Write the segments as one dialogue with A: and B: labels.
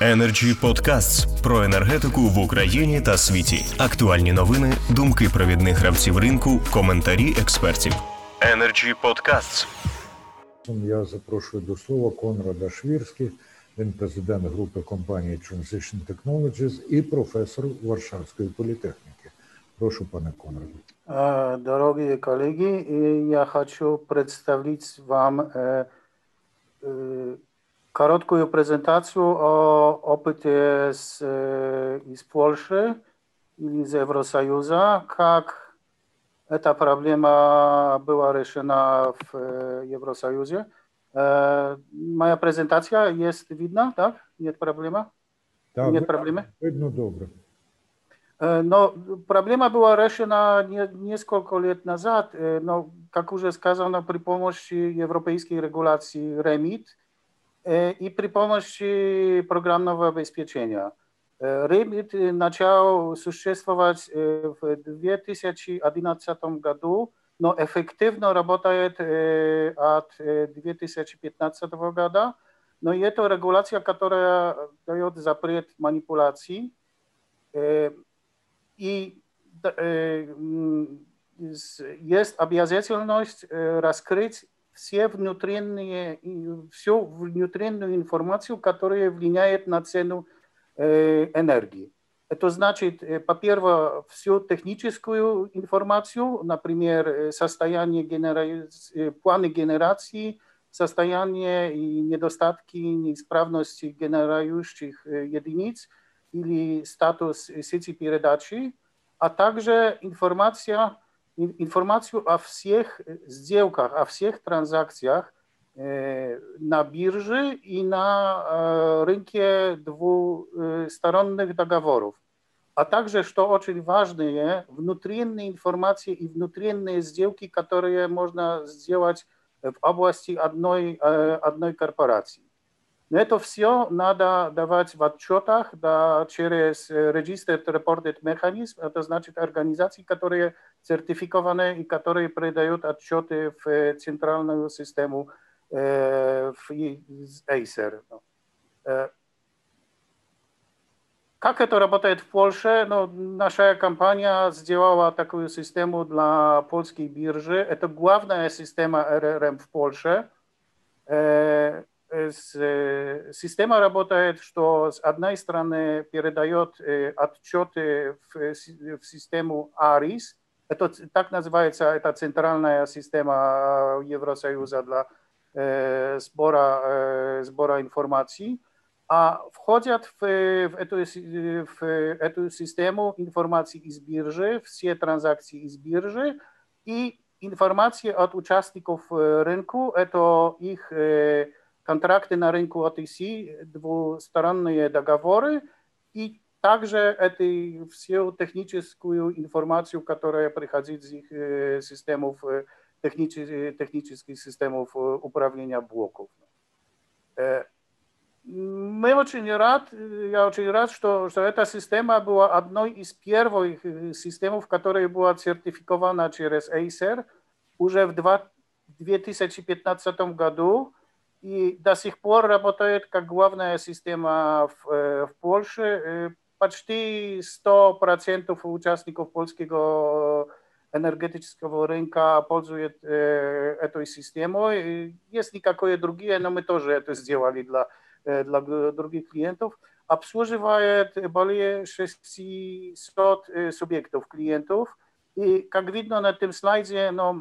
A: Energy Podcasts про енергетику в Україні та світі. Актуальні новини, думки провідних гравців ринку, коментарі експертів. Energy Podcasts.
B: Я запрошую до слова Конрада Швірський, він президент групи компанії Transition Technologies і професор Варшавської політехніки. Прошу, пане Конраду.
C: Дорогі колеги, я хочу представить вам э, э, короткую презентацию о опыте с, э, из Польши или из Евросоюза, как эта проблема была решена в Евросоюзе. Моя презентация есть видна, так? Нет проблемы?
B: Так,
C: Нет проблемы?
B: Видно добре.
C: Но проблема была решена не, несколько лет назад, но, как уже сказано, при помощи европейской регуляции REMIT и при помощи программного обеспечения. REMIT начал существовать в 2011 году, но эффективно работает от 2015 года. Но это регуляция, которая дает запрет манипуляций. И есть обязательность раскрыть все внутренние, всю внутреннюю информацию, которая влияет на цену энергии. Это значит, по-первых, всю техническую информацию, например, состояние генера... планы генерации, состояние и недостатки, неисправности генерирующих единиц или статус сети передачи, а также информация, информацию о всех сделках, о всех транзакциях на бирже и на рынке двусторонних договоров. А также, что очень важно, внутренние информации и внутренние сделки, которые можно сделать в области одной, одной корпорации. Но это все надо давать в отчетах да, через Registered Reported Mechanism, это значит организации, которые сертификованы и которые передают отчеты в центральную систему в Acer. Как это работает в Польше? Ну, наша компания сделала такую систему для польской биржи. Это главная система РРМ в Польше. Система работает, что с одной стороны передает отчеты в, в систему ARIS. Это так называется, это центральная система Евросоюза для сбора, сбора информации. А входят в, в, эту, в эту систему информации из биржи, все транзакции из биржи и информация от участников рынка, это их контракты на рынку OTC, двусторонние договоры и также это всю техническую информацию, которая приходит из их системов, технических, технических системов управления блоков. Мы очень рад, я очень рад, что, что эта система была одной из первых систем, которая была сертификована через Acer уже в 2015 году и до сих пор работает как главная система в, в Польше. Почти 100% участников польского энергетического рынка пользуют этой системой. Есть никакие другие, но мы тоже это сделали для, для других клиентов. Обслуживает более 600 субъектов клиентов. И как видно на этом слайде, но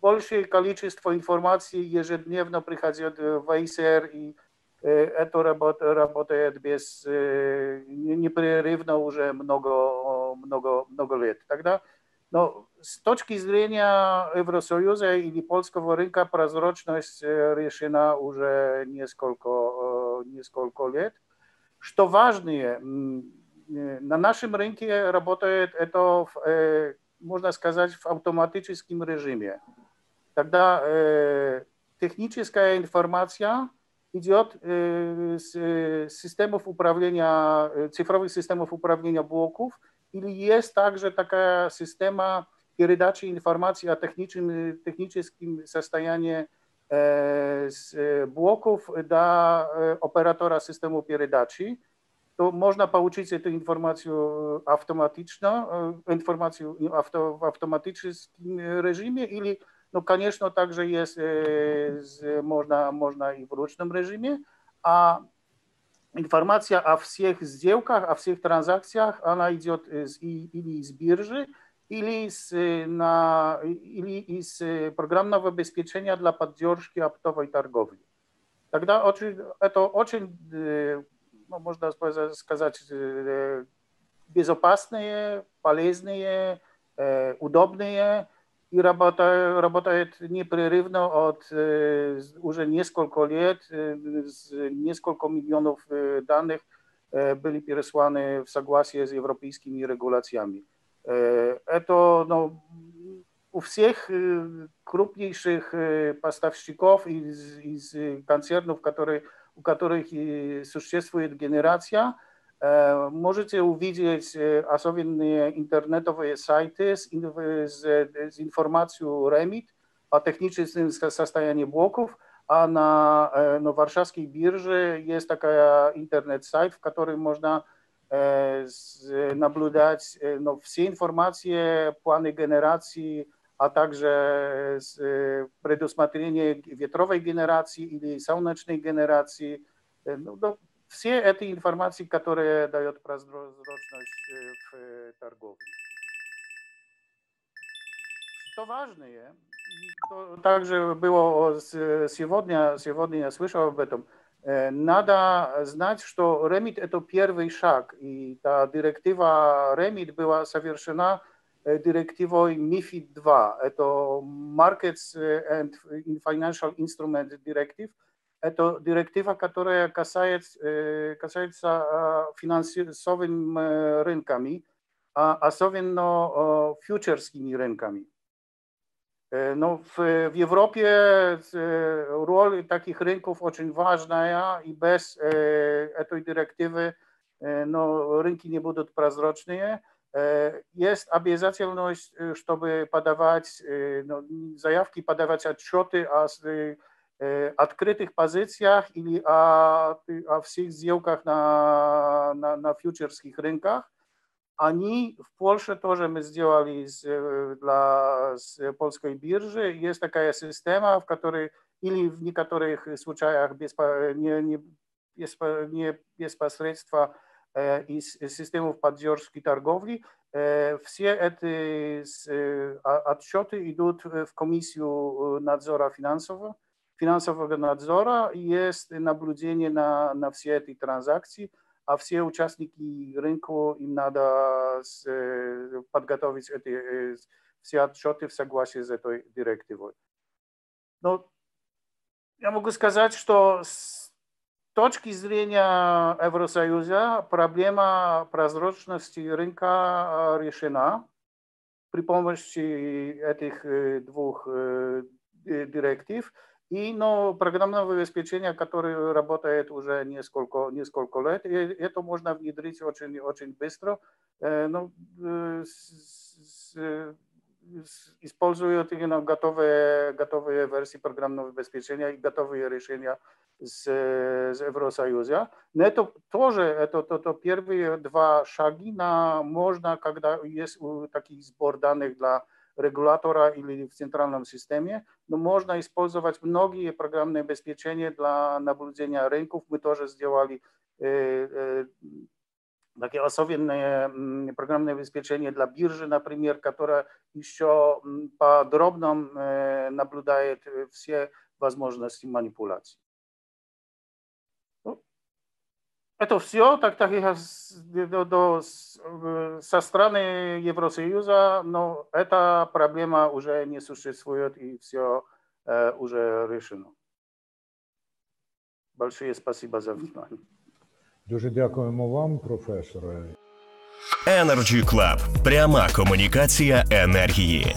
C: большее количество информации ежедневно приходит в Acer, и это работа, работает без, непрерывно уже много, много, много лет. Тогда, но с точки зрения Евросоюза или польского рынка прозрачность решена уже несколько, несколько лет. Что важнее, на нашем рынке работает это, можно сказать, в автоматическом режиме. Тогда э, техническая информация идет э, с системов управления, цифровых системов управления блоков, или есть также такая система передачи информации о техническом, техническом состоянии z bloków dla operatora systemu передачи, to można pouczyć tę informację automatyczną, informację w automatycznym reżimie, ili no koniecznie także jest, z, można, można i w ręcznym reżimie, a informacja o wszystkich сделках, o wszystkich transakcjach, ona idzie z, ili z biurży, или с, на, или из программного обеспечения для поддержки оптовой торговли. Тогда очень, это очень, ну, можно сказать, безопасные, полезные, удобные и работа, работает непрерывно от уже несколько лет, несколько миллионов данных были пересланы в согласии с европейскими регуляциями. Это no, u всех крупнейших поставщиков из, из концернов, которые, у которых существует генерация, можете увидеть особенные интернетовые сайты с, с, с информацией REMIT о техническом состоянии блоков, а на, на Варшавской бирже есть такая интернет-сайт, в котором можно nabludać no, wszystkie informacje, plany generacji, a także предусмотрение wiatrowej generacji ili słonecznej generacji. No, no, wszystkie te informacje, które dają prozroczność w targowni. To ważne jest, to także było сегодня, сегодня я слышал об этом, Надо знать, что REMIT – это первый шаг, и та директива REMIT была совершена директивой MIFID II. Это Markets and Financial Instrument Directive. Это директива, которая касается, касается финансовыми рынками, особенно фьючерскими рынками. No, w, w Europie rola takich rynków очень важная i bez tej dyrektywy no, rynki nie będą prozroczne. Jest обязательność, żeby podawać no, zajawki, podawać отчеты o открытых pozycjach ili o, o wszystkich zjełkach na, na, na futureskich rynkach. Они в Польше тоже мы сделали для с польской биржи. Есть такая система, в которой или в некоторых случаях без, не, не, без, не без посредства из системы поддержки торговли. Все эти отчеты идут в комиссию надзора финансового, финансового надзора. Есть наблюдение на, на все эти транзакции a все участники рынка им надо подготовить эти все отчеты в согласии с этой директивой. Но я могу сказать, что с точки зрения Евросоюза проблема прозрачности рынка решена при помощи этих двух директив. И, но программное обеспечение, которое работает уже несколько, несколько лет, и это можно внедрить очень, очень быстро. Ну, с, с, используют именно готовые, готовые версии программного обеспечения и готовые решения с, с Евросоюза. Но это тоже это, это, это первые два шаги на можно, когда есть такой сбор данных для regulatora или w centralnym systemie, no można использовать многие программные обеспечения для наблюдения рынков. Мы тоже сделали takie особенное программное обеспечение для биржи, например, которое еще подробно наблюдает все возможности манипуляций. Это все, так, так до, до, со стороны Евросоюза, но эта проблема уже не существует и все э, уже решено. Большое спасибо за внимание.
B: Дуже дякуємо вам, професоре.
A: Energy Club. Пряма комунікація енергії.